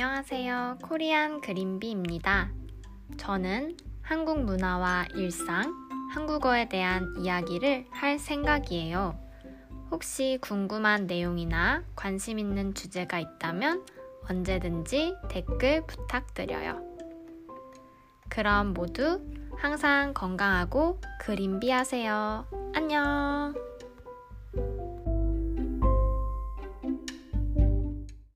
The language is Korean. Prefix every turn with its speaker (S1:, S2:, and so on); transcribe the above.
S1: 안녕하세요. 코리안 그린비입니다. 저는 한국 문화와 일상, 한국어에 대한 이야기를 할 생각이에요. 혹시 궁금한 내용이나 관심 있는 주제가 있다면 언제든지 댓글 부탁드려요. 그럼 모두 항상 건강하고 그린비 하세요. 안녕!